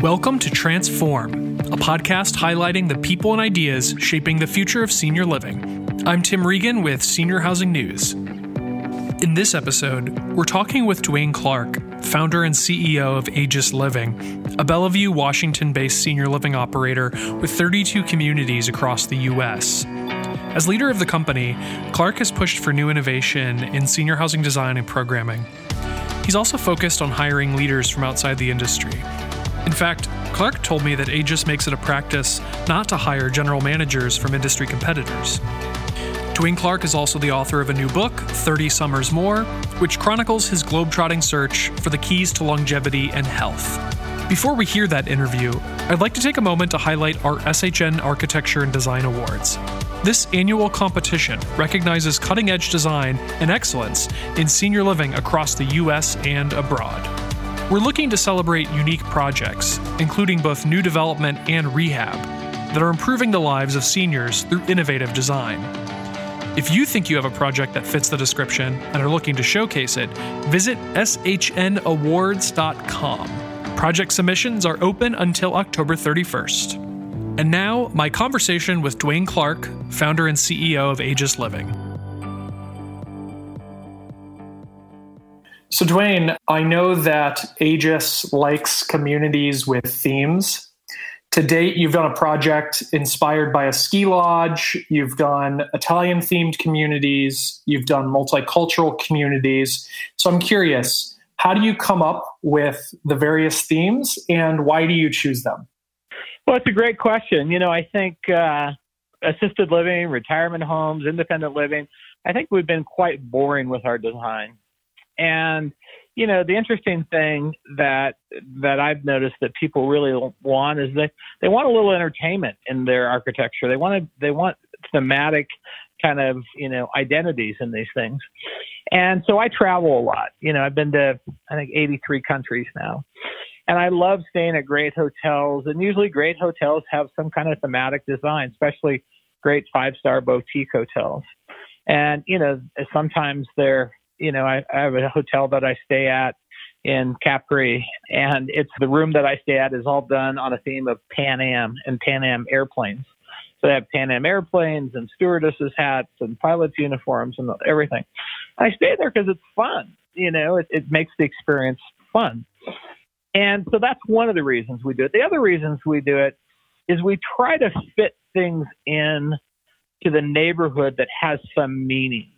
Welcome to Transform, a podcast highlighting the people and ideas shaping the future of senior living. I'm Tim Regan with Senior Housing News. In this episode, we're talking with Dwayne Clark, founder and CEO of Aegis Living, a Bellevue, Washington based senior living operator with 32 communities across the U.S. As leader of the company, Clark has pushed for new innovation in senior housing design and programming. He's also focused on hiring leaders from outside the industry. In fact, Clark told me that Aegis makes it a practice not to hire general managers from industry competitors. Dwayne Clark is also the author of a new book, 30 Summers More, which chronicles his globetrotting search for the keys to longevity and health. Before we hear that interview, I'd like to take a moment to highlight our SHN Architecture and Design Awards. This annual competition recognizes cutting edge design and excellence in senior living across the U.S. and abroad. We're looking to celebrate unique projects, including both new development and rehab, that are improving the lives of seniors through innovative design. If you think you have a project that fits the description and are looking to showcase it, visit shnawards.com. Project submissions are open until October 31st. And now, my conversation with Dwayne Clark, founder and CEO of Aegis Living. So, Dwayne, I know that Aegis likes communities with themes. To date, you've done a project inspired by a ski lodge, you've done Italian themed communities, you've done multicultural communities. So, I'm curious, how do you come up with the various themes and why do you choose them? Well, it's a great question. You know, I think uh, assisted living, retirement homes, independent living, I think we've been quite boring with our design. And you know, the interesting thing that that I've noticed that people really want is that they want a little entertainment in their architecture. They want to, they want thematic kind of you know identities in these things. And so I travel a lot. You know, I've been to I think 83 countries now. And I love staying at great hotels. And usually, great hotels have some kind of thematic design, especially great five star boutique hotels. And, you know, sometimes they're you know, I, I have a hotel that I stay at in Capri, and it's the room that I stay at is all done on a theme of Pan Am and Pan Am airplanes. So they have Pan Am airplanes and stewardesses hats and pilots uniforms and everything. I stay there because it's fun. You know, it, it makes the experience fun. And so that's one of the reasons we do it. The other reasons we do it is we try to fit things in to the neighborhood that has some meaning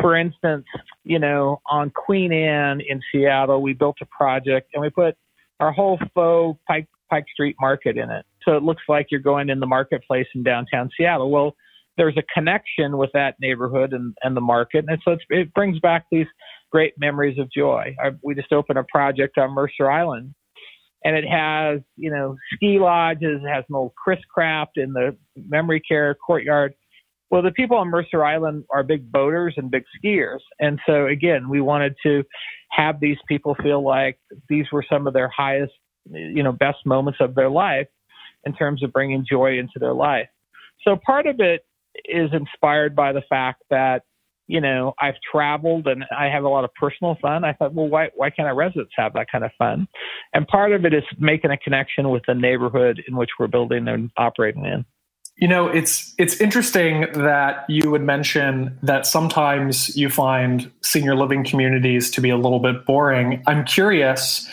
for instance, you know, on Queen Anne in Seattle, we built a project and we put our whole faux Pike, Pike Street Market in it. So it looks like you're going in the marketplace in downtown Seattle. Well, there's a connection with that neighborhood and, and the market. And so it brings back these great memories of joy. I, we just opened a project on Mercer Island and it has, you know, ski lodges, it has an old Chris Craft in the memory care courtyard. Well, the people on Mercer Island are big boaters and big skiers. And so, again, we wanted to have these people feel like these were some of their highest, you know, best moments of their life in terms of bringing joy into their life. So, part of it is inspired by the fact that, you know, I've traveled and I have a lot of personal fun. I thought, well, why, why can't our residents have that kind of fun? And part of it is making a connection with the neighborhood in which we're building and operating in. You know, it's it's interesting that you would mention that sometimes you find senior living communities to be a little bit boring. I'm curious.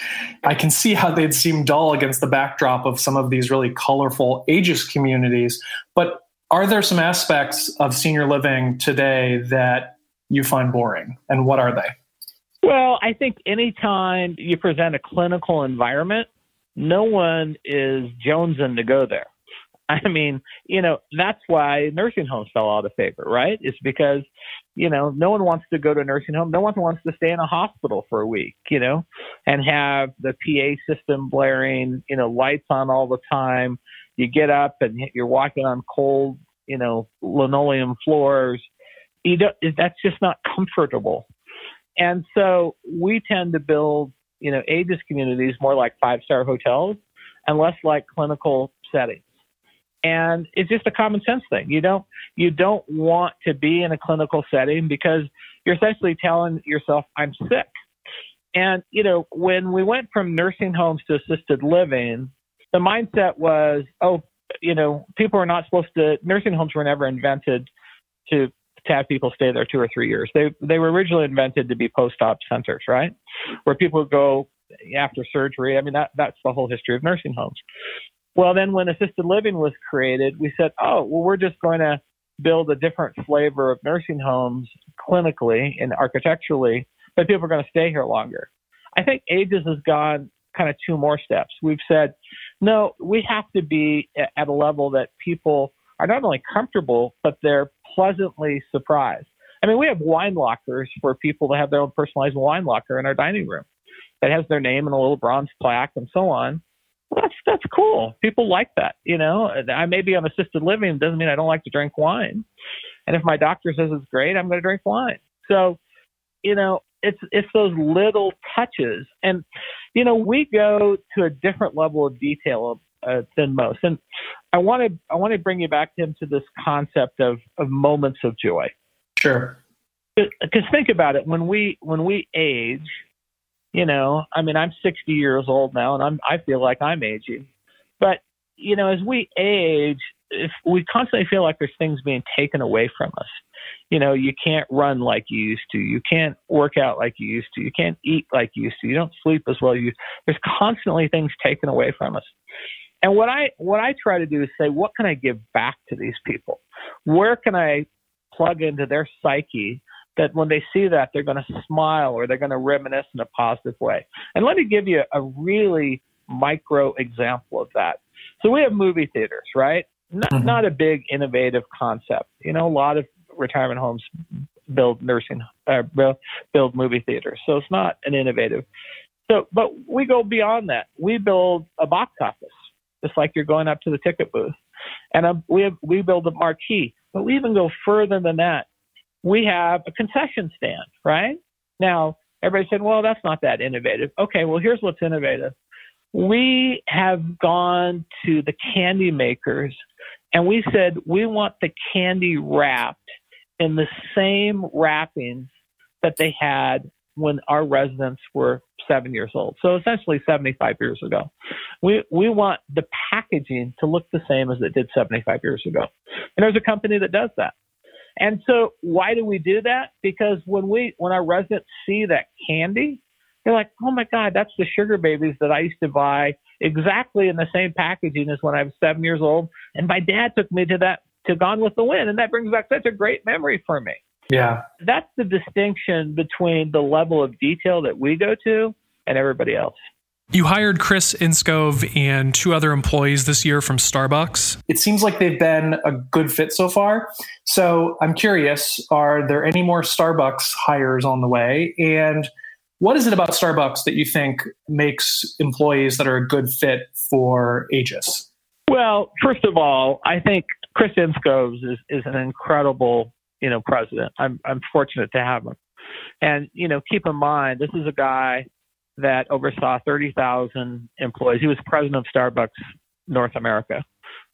I can see how they'd seem dull against the backdrop of some of these really colorful Aegis communities, but are there some aspects of senior living today that you find boring and what are they? Well, I think anytime you present a clinical environment, no one is jonesing to go there I mean, you know, that's why nursing homes fell out of favor, right? It's because, you know, no one wants to go to a nursing home. No one wants to stay in a hospital for a week, you know, and have the PA system blaring, you know, lights on all the time. You get up and you're walking on cold, you know, linoleum floors. You don't, that's just not comfortable. And so we tend to build, you know, Aegis communities more like five star hotels and less like clinical settings and it's just a common sense thing. You don't you don't want to be in a clinical setting because you're essentially telling yourself I'm sick. And you know, when we went from nursing homes to assisted living, the mindset was, oh, you know, people are not supposed to. Nursing homes were never invented to to have people stay there two or three years. They they were originally invented to be post-op centers, right, where people go after surgery. I mean, that that's the whole history of nursing homes. Well, then when assisted living was created, we said, oh, well, we're just going to build a different flavor of nursing homes clinically and architecturally, but people are going to stay here longer. I think Aegis has gone kind of two more steps. We've said, no, we have to be at a level that people are not only comfortable, but they're pleasantly surprised. I mean, we have wine lockers for people to have their own personalized wine locker in our dining room that has their name and a little bronze plaque and so on. Well, that's that's cool. People like that. You know, I may be on assisted living doesn't mean I don't like to drink wine. And if my doctor says it's great, I'm going to drink wine. So, you know, it's it's those little touches, and you know, we go to a different level of detail uh, than most. And I want to I want to bring you back to this concept of of moments of joy. Sure. Because think about it, when we when we age, you know, I mean, I'm 60 years old now, and I'm I feel like I'm aging. But you know, as we age, if we constantly feel like there's things being taken away from us. You know, you can't run like you used to. You can't work out like you used to. You can't eat like you used to. You don't sleep as well. You there's constantly things taken away from us. And what I what I try to do is say, what can I give back to these people? Where can I plug into their psyche that when they see that they're going to smile or they're going to reminisce in a positive way? And let me give you a really micro example of that. So we have movie theaters, right? Not, mm-hmm. not a big innovative concept. You know, a lot of retirement homes build nursing, uh, build movie theaters. So it's not an innovative. So, but we go beyond that. We build a box office just like you're going up to the ticket booth. And um, we have, we build a marquee, but we even go further than that. We have a concession stand, right? Now, everybody said, well, that's not that innovative. Okay, well, here's what's innovative. We have gone to the candy makers and we said, we want the candy wrapped in the same wrappings that they had when our residents were seven years old. So essentially 75 years ago. We, we want the packaging to look the same as it did 75 years ago. And there's a company that does that. And so why do we do that? Because when we, when our residents see that candy, they're like, oh my God, that's the sugar babies that I used to buy exactly in the same packaging as when I was seven years old. And my dad took me to that, to Gone with the Wind. And that brings back such a great memory for me. Yeah. That's the distinction between the level of detail that we go to and everybody else. You hired Chris Engskov and two other employees this year from Starbucks. It seems like they've been a good fit so far. So I'm curious are there any more Starbucks hires on the way? And what is it about Starbucks that you think makes employees that are a good fit for Aegis? Well, first of all, I think Chris Engskovs is, is an incredible you know, president. I'm I'm fortunate to have him. And you know, keep in mind, this is a guy that oversaw 30,000 employees. He was president of Starbucks North America.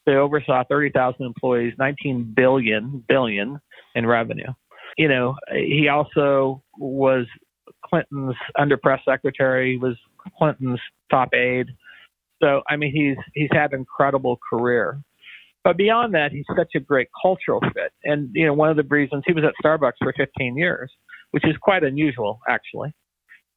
They oversaw 30,000 employees, 19 billion billion in revenue. You know, he also was Clinton's under press secretary. He was Clinton's top aide. So I mean, he's he's had an incredible career. But beyond that, he's such a great cultural fit. And, you know, one of the reasons he was at Starbucks for 15 years, which is quite unusual, actually.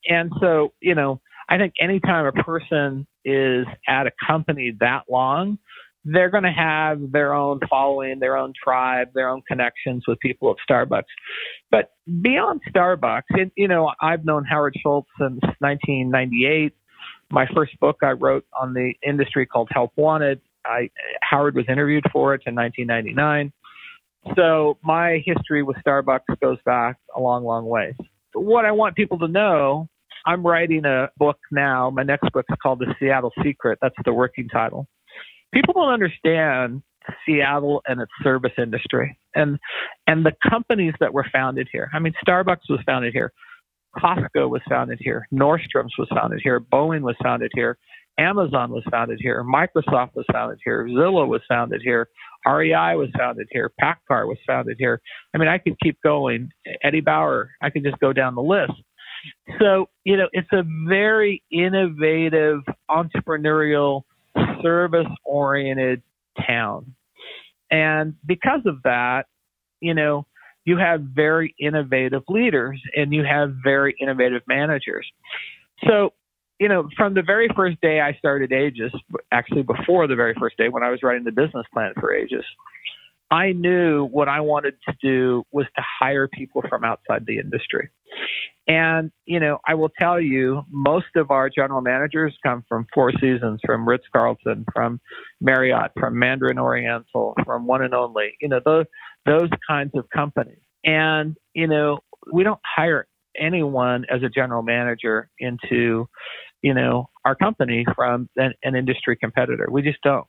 And so, you know, I think anytime a person is at a company that long, they're going to have their own following, their own tribe, their own connections with people at Starbucks. But beyond Starbucks, it, you know, I've known Howard Schultz since 1998. My first book I wrote on the industry called Help Wanted I Howard was interviewed for it in 1999. So my history with Starbucks goes back a long, long ways. What I want people to know, I'm writing a book now. My next book is called The Seattle Secret. That's the working title. People don't understand Seattle and its service industry and and the companies that were founded here. I mean, Starbucks was founded here. Costco was founded here. Nordstrom's was founded here. Boeing was founded here. Amazon was founded here. Microsoft was founded here. Zillow was founded here. REI was founded here. PACCAR was founded here. I mean, I could keep going. Eddie Bauer, I could just go down the list. So, you know, it's a very innovative, entrepreneurial, service oriented town. And because of that, you know, you have very innovative leaders and you have very innovative managers. So, you know, from the very first day I started Aegis, actually before the very first day when I was writing the business plan for Aegis, I knew what I wanted to do was to hire people from outside the industry. And, you know, I will tell you, most of our general managers come from Four Seasons, from Ritz Carlton, from Marriott, from Mandarin Oriental, from One and Only, you know, those, those kinds of companies. And, you know, we don't hire anyone as a general manager into, you know, our company from an, an industry competitor. We just don't.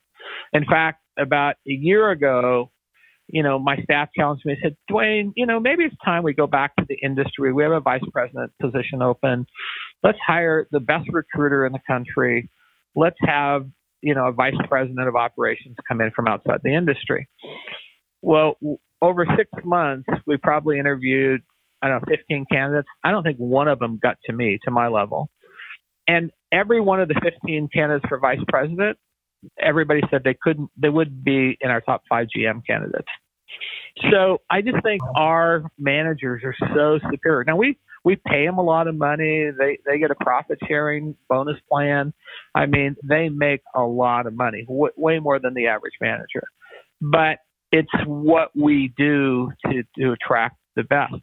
In fact, about a year ago, you know, my staff challenged me and said, Dwayne, you know, maybe it's time we go back to the industry. We have a vice president position open. Let's hire the best recruiter in the country. Let's have, you know, a vice president of operations come in from outside the industry. Well, over six months, we probably interviewed, I don't know, 15 candidates. I don't think one of them got to me, to my level. And every one of the 15 candidates for vice president everybody said they couldn't, they would be in our top five GM candidates. So I just think our managers are so superior. Now we we pay them a lot of money. They they get a profit sharing bonus plan. I mean, they make a lot of money, w- way more than the average manager. But it's what we do to to attract the best.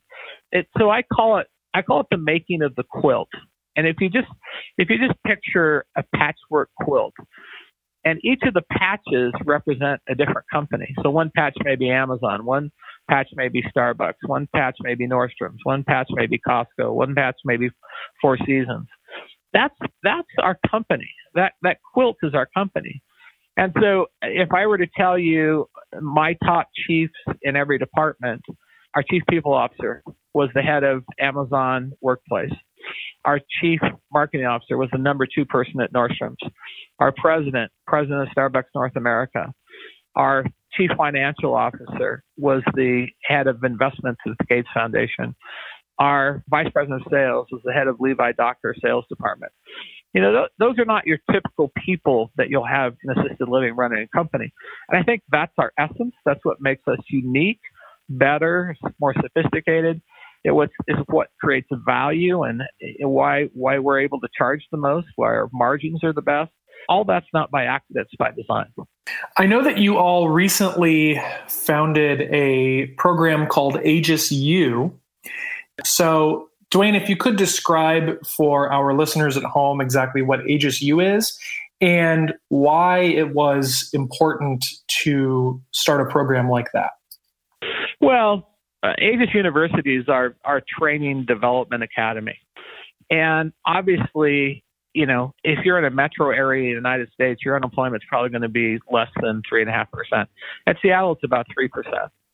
It, so I call it I call it the making of the quilt. And if you just if you just picture a patchwork quilt, and each of the patches represent a different company. So one patch may be Amazon, one patch may be Starbucks, one patch may be Nordstrom's, one patch may be Costco, one patch may be Four Seasons. That's that's our company. That that quilt is our company. And so if I were to tell you my top chiefs in every department, our chief people officer was the head of Amazon Workplace. Our chief marketing officer was the number two person at Nordstrom's. Our president, president of Starbucks North America. Our chief financial officer was the head of investments at the Gates Foundation. Our vice president of sales was the head of Levi Doctor sales department. You know, th- those are not your typical people that you'll have in assisted living running a company. And I think that's our essence. That's what makes us unique, better, more sophisticated it was is what creates value and why why we're able to charge the most, why our margins are the best. All that's not by accident; it's by design. I know that you all recently founded a program called Aegis U. So, Dwayne, if you could describe for our listeners at home exactly what Aegis U is and why it was important to start a program like that. Well, uh, Aegis University is our, training development academy. And obviously, you know, if you're in a metro area in the United States, your unemployment is probably going to be less than 3.5%. At Seattle, it's about 3%.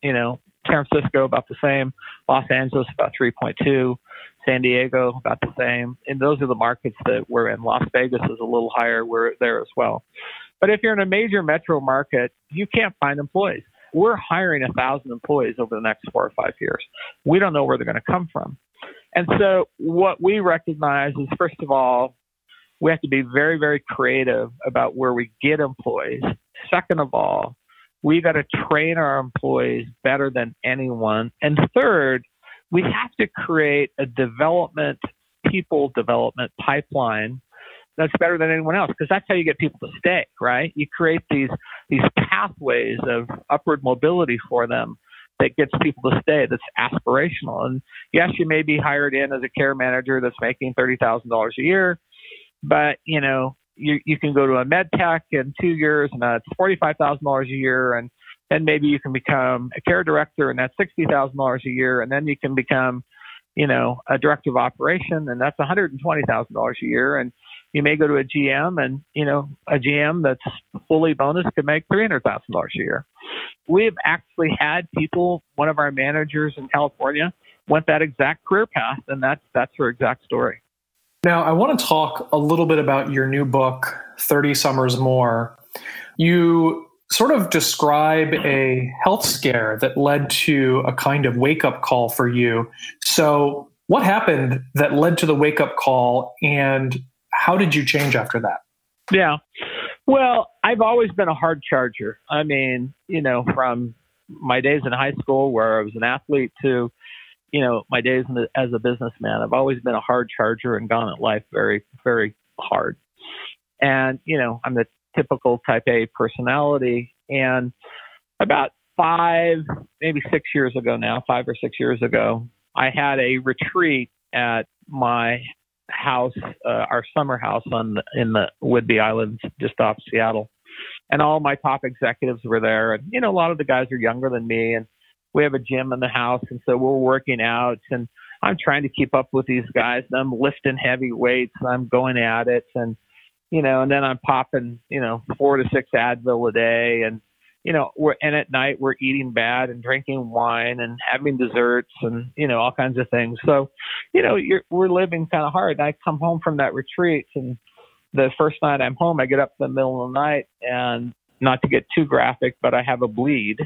You know, San Francisco, about the same. Los Angeles, about 3.2. San Diego, about the same. And those are the markets that we're in. Las Vegas is a little higher. We're there as well. But if you're in a major metro market, you can't find employees we're hiring a thousand employees over the next four or five years. We don't know where they're going to come from. And so what we recognize is first of all, we have to be very, very creative about where we get employees. Second of all, we've got to train our employees better than anyone. And third, we have to create a development, people development pipeline that's better than anyone else because that's how you get people to stay, right? You create these these pathways of upward mobility for them that gets people to stay that's aspirational. And yes, you may be hired in as a care manager that's making thirty thousand dollars a year, but you know, you you can go to a med tech in two years and that's forty five thousand dollars a year. And then maybe you can become a care director and that's sixty thousand dollars a year. And then you can become you know a director of operation and that's one hundred and twenty thousand dollars a year. And you may go to a GM and, you know, a GM that's fully bonus could make $300,000 a year. We've actually had people, one of our managers in California went that exact career path and that's, that's her exact story. Now, I want to talk a little bit about your new book, 30 Summers More. You sort of describe a health scare that led to a kind of wake up call for you. So, what happened that led to the wake up call and how did you change after that? Yeah. Well, I've always been a hard charger. I mean, you know, from my days in high school where I was an athlete to, you know, my days the, as a businessman, I've always been a hard charger and gone at life very, very hard. And, you know, I'm the typical type A personality. And about five, maybe six years ago now, five or six years ago, I had a retreat at my house, uh, our summer house on in the Whidbey Islands, just off Seattle, and all my top executives were there. And you know, a lot of the guys are younger than me, and we have a gym in the house, and so we're working out. And I'm trying to keep up with these guys. And I'm lifting heavy weights, and I'm going at it, and you know, and then I'm popping, you know, four to six Advil a day, and you know, we're and at night we're eating bad and drinking wine and having desserts and you know all kinds of things. So, you know, you're, we're living kind of hard. And I come home from that retreat, and the first night I'm home, I get up in the middle of the night, and not to get too graphic, but I have a bleed,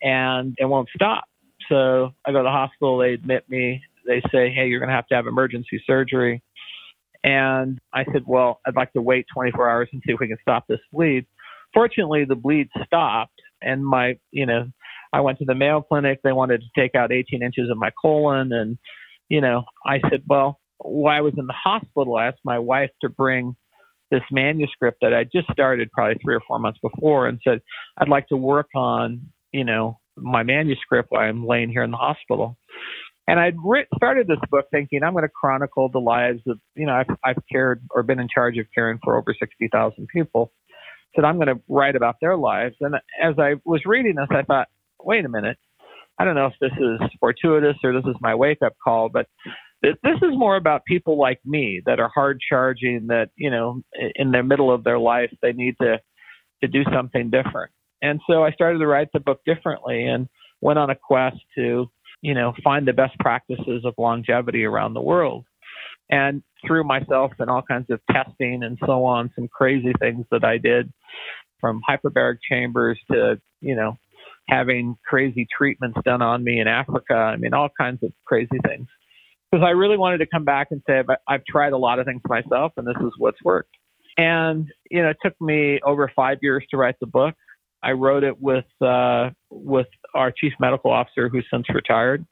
and it won't stop. So I go to the hospital. They admit me. They say, "Hey, you're going to have to have emergency surgery." And I said, "Well, I'd like to wait 24 hours and see if we can stop this bleed." Fortunately, the bleed stopped, and my, you know, I went to the Mayo Clinic. They wanted to take out 18 inches of my colon, and you know, I said, well, while I was in the hospital, I asked my wife to bring this manuscript that I just started probably three or four months before, and said, I'd like to work on, you know, my manuscript while I'm laying here in the hospital. And I'd writ- started this book thinking I'm going to chronicle the lives of, you know, I've, I've cared or been in charge of caring for over 60,000 people I'm going to write about their lives. And as I was reading this, I thought, wait a minute. I don't know if this is fortuitous or this is my wake up call, but this is more about people like me that are hard charging that, you know, in the middle of their life, they need to, to do something different. And so I started to write the book differently and went on a quest to, you know, find the best practices of longevity around the world and through myself and all kinds of testing and so on, some crazy things that I did from hyperbaric chambers to, you know, having crazy treatments done on me in Africa. I mean, all kinds of crazy things. Because I really wanted to come back and say, I've tried a lot of things myself and this is what's worked. And, you know, it took me over five years to write the book. I wrote it with, uh, with our chief medical officer who's since retired.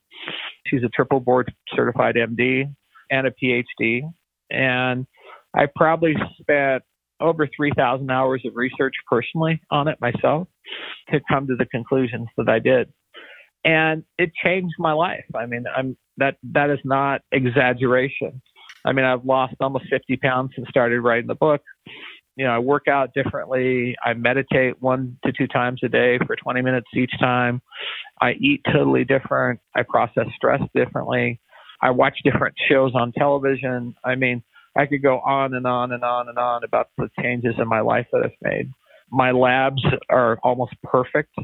She's a triple board certified MD and a PhD. And I probably spent over 3,000 hours of research personally on it myself to come to the conclusions that I did. And it changed my life. I mean, I'm that that is not exaggeration. I mean, I've lost almost 50 pounds since started writing the book. You know, I work out differently. I meditate one to two times a day for 20 minutes each time. I eat totally different. I process stress differently. I watch different shows on television. I mean, I could go on and on and on and on about the changes in my life that I've made. My labs are almost perfect.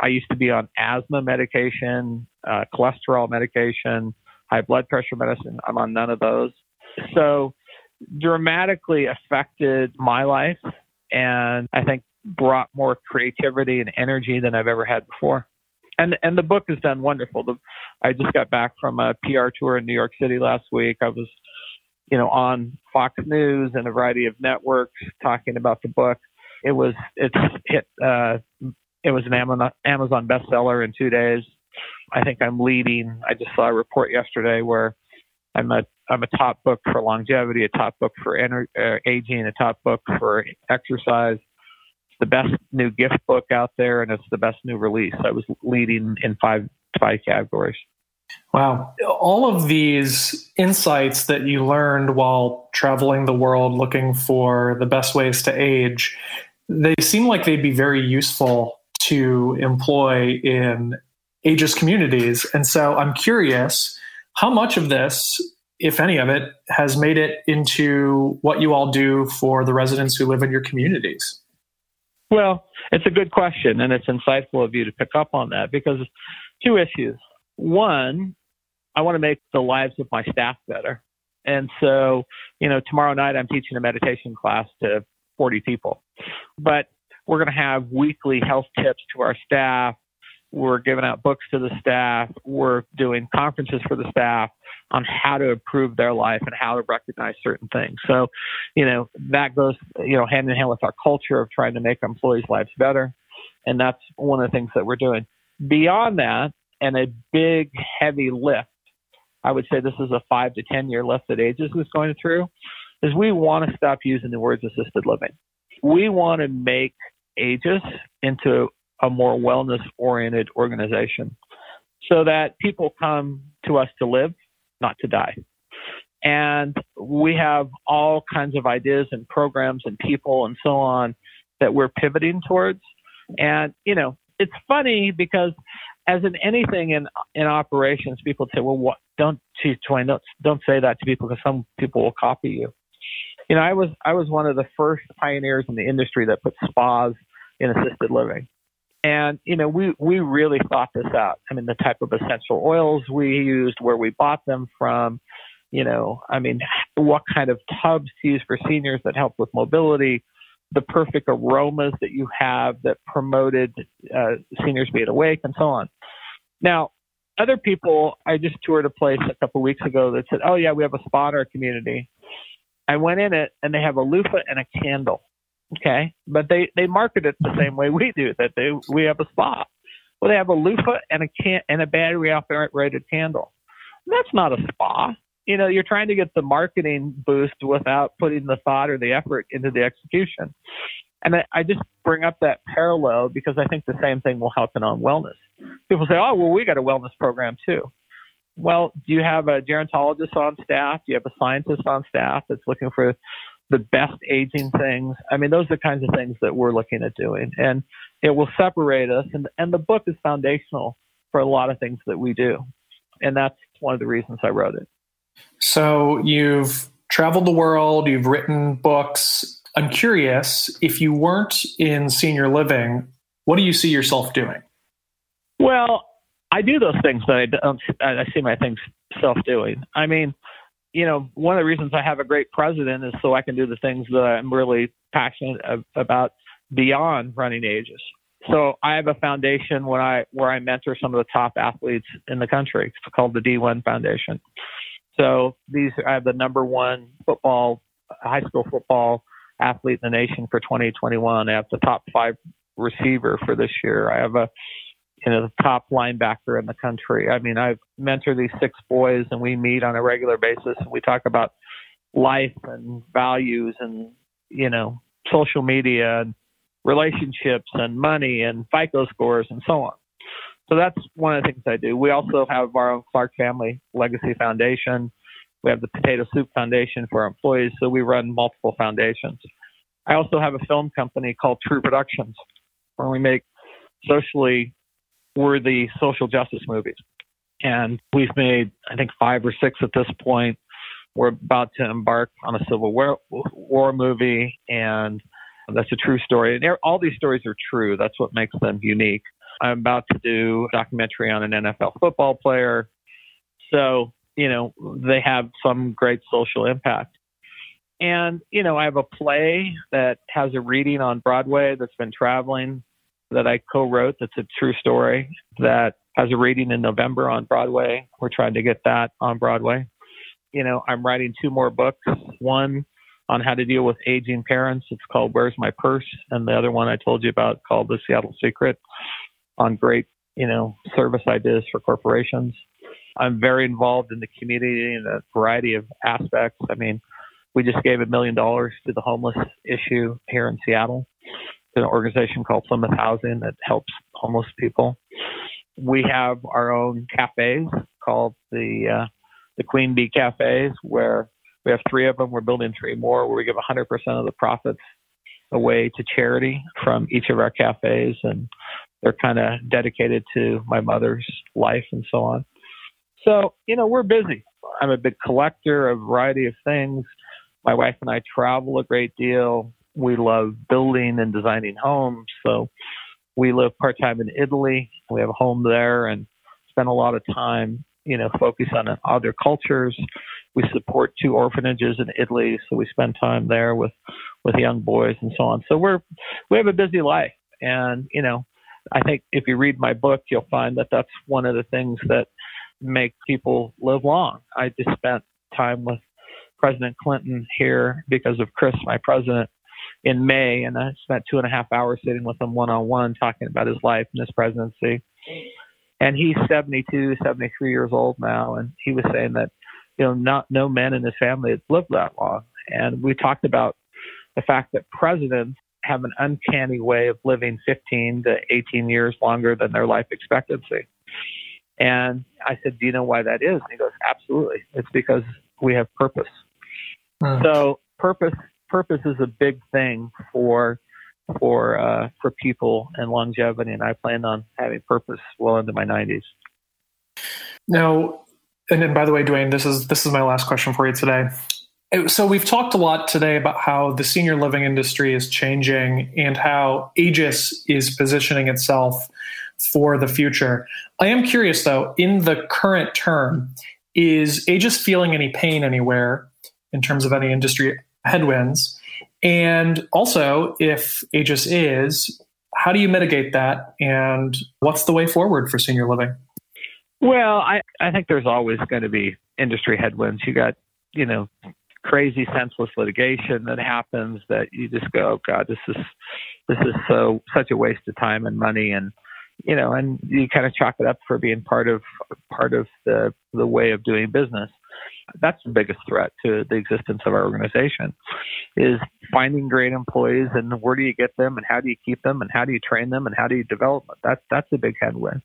I used to be on asthma medication, uh, cholesterol medication, high blood pressure medicine. I'm on none of those. So, dramatically affected my life and I think brought more creativity and energy than I've ever had before and and the book has done wonderful. The, I just got back from a PR tour in New York City last week. I was, you know, on Fox News and a variety of networks talking about the book. It was it's hit. Uh, it was an Amazon Amazon bestseller in two days. I think I'm leading. I just saw a report yesterday where I'm a I'm a top book for longevity, a top book for ener- uh, aging, a top book for exercise the best new gift book out there, and it's the best new release. I was leading in five five categories. Wow. All of these insights that you learned while traveling the world looking for the best ways to age, they seem like they'd be very useful to employ in Aegis communities. And so I'm curious how much of this, if any of it, has made it into what you all do for the residents who live in your communities? Well, it's a good question, and it's insightful of you to pick up on that because two issues. One, I want to make the lives of my staff better. And so, you know, tomorrow night I'm teaching a meditation class to 40 people. But we're going to have weekly health tips to our staff. We're giving out books to the staff. We're doing conferences for the staff. On how to improve their life and how to recognize certain things. So, you know, that goes, you know, hand in hand with our culture of trying to make employees' lives better. And that's one of the things that we're doing. Beyond that, and a big, heavy lift, I would say this is a five to 10 year lift that Aegis is going through, is we want to stop using the words assisted living. We want to make Aegis into a more wellness oriented organization so that people come to us to live, not to die. And we have all kinds of ideas and programs and people and so on that we're pivoting towards. And, you know, it's funny because as in anything in in operations, people say, "Well, what? Don't Dwayne, don't don't say that to people because some people will copy you." You know, I was I was one of the first pioneers in the industry that put spas in assisted living, and you know, we we really thought this out. I mean, the type of essential oils we used, where we bought them from, you know, I mean, what kind of tubs to use for seniors that help with mobility, the perfect aromas that you have that promoted uh, seniors being awake and so on. Now, other people, I just toured a place a couple weeks ago that said, "Oh yeah, we have a spa in our community." I went in it and they have a loofah and a candle. Okay, but they they market it the same way we do. That they we have a spa. Well, they have a loofah and a can and a battery operated candle. That's not a spa you know, you're trying to get the marketing boost without putting the thought or the effort into the execution. And I, I just bring up that parallel because I think the same thing will happen on wellness. People say, oh, well, we got a wellness program too. Well, do you have a gerontologist on staff? Do you have a scientist on staff that's looking for the best aging things? I mean, those are the kinds of things that we're looking at doing. And it will separate us. And, and the book is foundational for a lot of things that we do. And that's one of the reasons I wrote it. So you've traveled the world, you've written books. I'm curious if you weren't in senior living, what do you see yourself doing? Well, I do those things that I don't. I see my things self doing. I mean, you know, one of the reasons I have a great president is so I can do the things that I'm really passionate about beyond running Aegis. So I have a foundation where I where I mentor some of the top athletes in the country. It's called the D1 Foundation. So these I have the number one football, high school football athlete in the nation for 2021. I have the top five receiver for this year. I have a you know the top linebacker in the country. I mean, I've mentored these six boys, and we meet on a regular basis, and we talk about life and values, and you know social media and relationships and money and FICO scores and so on. So that's one of the things I do. We also have our own Clark Family Legacy Foundation. We have the Potato Soup Foundation for our employees. So we run multiple foundations. I also have a film company called True Productions, where we make socially worthy social justice movies. And we've made, I think, five or six at this point. We're about to embark on a Civil War, War movie, and that's a true story. And all these stories are true. That's what makes them unique. I'm about to do a documentary on an NFL football player. So, you know, they have some great social impact. And, you know, I have a play that has a reading on Broadway that's been traveling that I co wrote that's a true story that has a reading in November on Broadway. We're trying to get that on Broadway. You know, I'm writing two more books. One on how to deal with aging parents. It's called Where's My Purse? And the other one I told you about called The Seattle Secret on great, you know, service ideas for corporations. I'm very involved in the community in a variety of aspects. I mean, we just gave a million dollars to the homeless issue here in Seattle an organization called Plymouth Housing that helps homeless people. We have our own cafes called the uh, the Queen Bee Cafes, where we have three of them. We're building three more, where we give 100% of the profits away to charity from each of our cafes, and they're kind of dedicated to my mother's life and so on. So, you know, we're busy. I'm a big collector of a variety of things. My wife and I travel a great deal. We love building and designing homes. So we live part time in Italy. We have a home there and spend a lot of time, you know, focus on other cultures. We support two orphanages in Italy, so we spend time there with with young boys and so on. So we're we have a busy life, and you know, I think if you read my book, you'll find that that's one of the things that make people live long. I just spent time with President Clinton here because of Chris, my president, in May, and I spent two and a half hours sitting with him one on one talking about his life and his presidency. And he's 72, 73 years old now, and he was saying that you know not no men in his family had lived that long. And we talked about the fact that presidents have an uncanny way of living 15 to 18 years longer than their life expectancy. And I said, Do you know why that is? And he goes, Absolutely. It's because we have purpose. Hmm. So purpose purpose is a big thing for for uh, for people and longevity, and I plan on having purpose well into my 90s. Now, and then by the way, Dwayne, this is this is my last question for you today. So we've talked a lot today about how the senior living industry is changing and how Aegis is positioning itself for the future. I am curious though, in the current term, is Aegis feeling any pain anywhere in terms of any industry headwinds? And also, if Aegis is, how do you mitigate that? And what's the way forward for senior living? Well, I, I think there's always going to be industry headwinds. You got, you know, crazy senseless litigation that happens that you just go, oh God, this is this is so such a waste of time and money and you know, and you kind of chalk it up for being part of part of the the way of doing business. That's the biggest threat to the existence of our organization is finding great employees and where do you get them and how do you keep them and how do you train them and how do you develop them? That's that's a big headwind.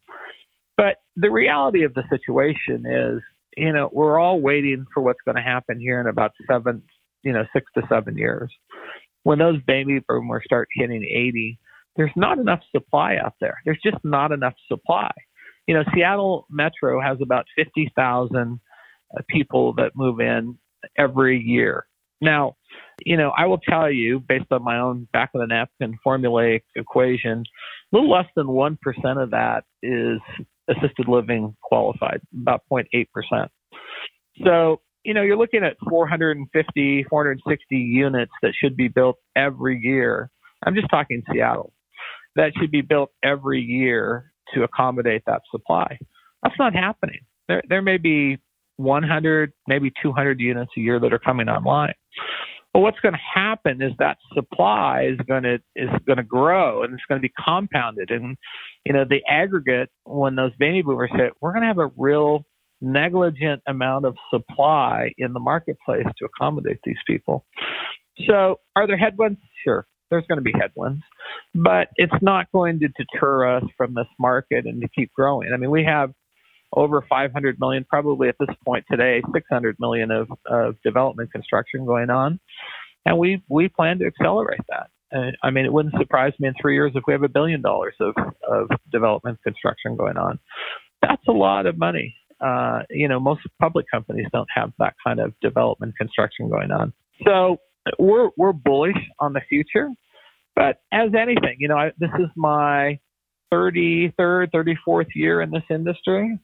But the reality of the situation is you know, we're all waiting for what's going to happen here in about seven, you know, six to seven years. When those baby boomers start hitting 80, there's not enough supply out there. There's just not enough supply. You know, Seattle Metro has about 50,000 uh, Uh, people that move in every year. Now, you know, I will tell you, based on my own back of the napkin formulaic equation, a little less than 1% of that is assisted living qualified, about 0.8%. So, you know, you're looking at 450, 460 units that should be built every year. I'm just talking Seattle. That should be built every year to accommodate that supply. That's not happening. There, there may be 100, maybe 200 units a year that are coming online. But what's going to happen is that supply is going to is going to grow and it's going to be compounded. And you know, the aggregate when those baby boomers hit, we're going to have a real negligent amount of supply in the marketplace to accommodate these people. So, are there headwinds? Sure, there's going to be headwinds, but it's not going to deter us from this market and to keep growing. I mean, we have over 500 million, probably at this point today, 600 million of, of development construction going on. And we, we plan to accelerate that. And, I mean, it wouldn't surprise me in three years if we have a billion dollars of, of development construction going on. That's a lot of money. Uh, you know, most public companies don't have that kind of development construction going on. So we're, we're bullish on the future. But as anything, you know, I, this is my 33rd, 34th year in this industry,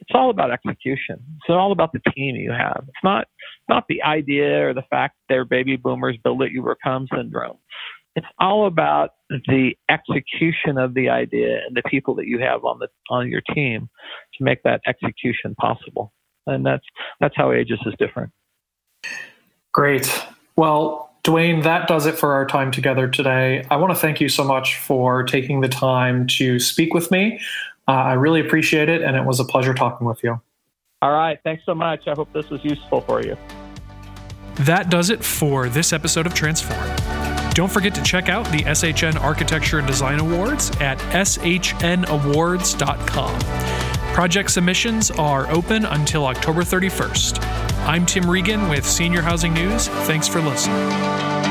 it's all about execution. It's all about the team you have. It's not not the idea or the fact that they're baby boomers build it you become syndrome. It's all about the execution of the idea and the people that you have on the on your team to make that execution possible. And that's that's how Aegis is different. Great. Well, Dwayne, that does it for our time together today. I want to thank you so much for taking the time to speak with me. Uh, I really appreciate it, and it was a pleasure talking with you. All right. Thanks so much. I hope this was useful for you. That does it for this episode of Transform. Don't forget to check out the SHN Architecture and Design Awards at shnawards.com. Project submissions are open until October 31st. I'm Tim Regan with Senior Housing News. Thanks for listening.